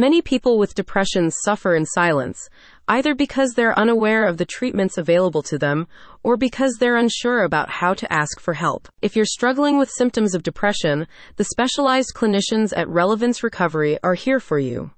Many people with depression suffer in silence, either because they're unaware of the treatments available to them or because they're unsure about how to ask for help. If you're struggling with symptoms of depression, the specialized clinicians at Relevance Recovery are here for you.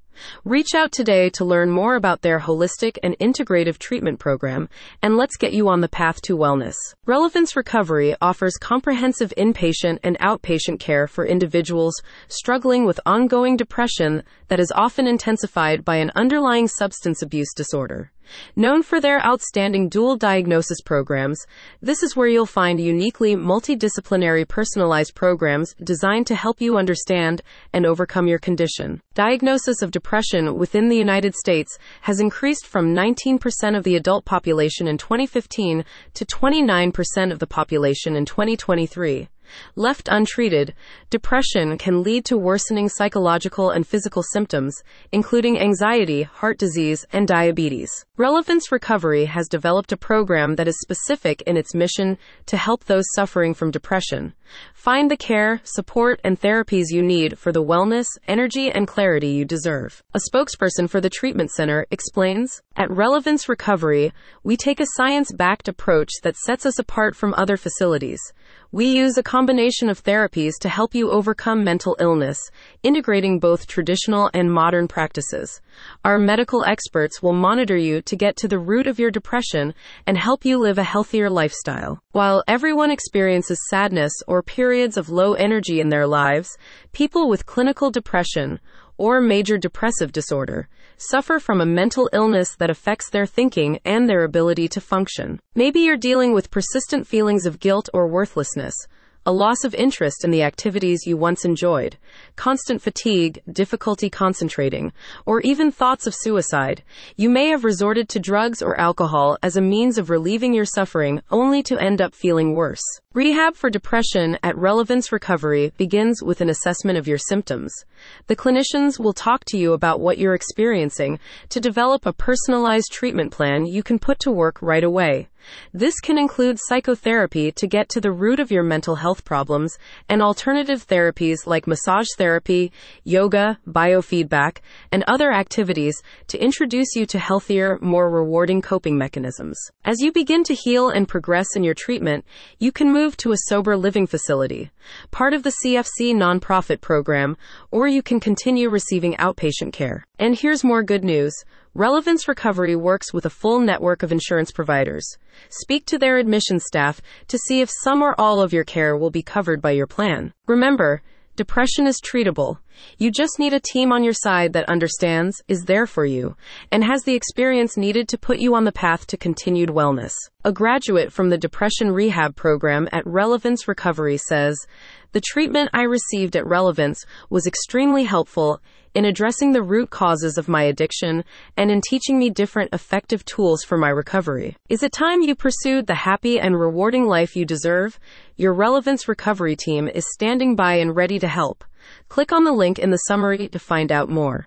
Reach out today to learn more about their holistic and integrative treatment program, and let's get you on the path to wellness. Relevance Recovery offers comprehensive inpatient and outpatient care for individuals struggling with ongoing depression that is often intensified by an underlying substance abuse disorder. Known for their outstanding dual diagnosis programs, this is where you'll find uniquely multidisciplinary personalized programs designed to help you understand and overcome your condition. Diagnosis of depression within the United States has increased from 19% of the adult population in 2015 to 29% of the population in 2023. Left untreated, depression can lead to worsening psychological and physical symptoms, including anxiety, heart disease, and diabetes. Relevance Recovery has developed a program that is specific in its mission to help those suffering from depression. Find the care, support, and therapies you need for the wellness, energy, and clarity you deserve. A spokesperson for the treatment center explains At Relevance Recovery, we take a science backed approach that sets us apart from other facilities. We use a combination of therapies to help you overcome mental illness, integrating both traditional and modern practices. Our medical experts will monitor you to get to the root of your depression and help you live a healthier lifestyle. While everyone experiences sadness or periods of low energy in their lives, people with clinical depression or major depressive disorder suffer from a mental illness that affects their thinking and their ability to function. Maybe you're dealing with persistent feelings of guilt or worthlessness a loss of interest in the activities you once enjoyed, constant fatigue, difficulty concentrating, or even thoughts of suicide, you may have resorted to drugs or alcohol as a means of relieving your suffering only to end up feeling worse. Rehab for depression at Relevance Recovery begins with an assessment of your symptoms. The clinicians will talk to you about what you're experiencing to develop a personalized treatment plan you can put to work right away. This can include psychotherapy to get to the root of your mental health problems and alternative therapies like massage therapy, yoga, biofeedback, and other activities to introduce you to healthier, more rewarding coping mechanisms. As you begin to heal and progress in your treatment, you can move to a sober living facility, part of the CFC nonprofit program, or you can continue receiving outpatient care. And here's more good news. Relevance Recovery works with a full network of insurance providers. Speak to their admission staff to see if some or all of your care will be covered by your plan. Remember, depression is treatable. You just need a team on your side that understands, is there for you, and has the experience needed to put you on the path to continued wellness. A graduate from the Depression Rehab Program at Relevance Recovery says, The treatment I received at Relevance was extremely helpful in addressing the root causes of my addiction and in teaching me different effective tools for my recovery. Is it time you pursued the happy and rewarding life you deserve? Your Relevance Recovery team is standing by and ready to help. Click on the link in the summary to find out more.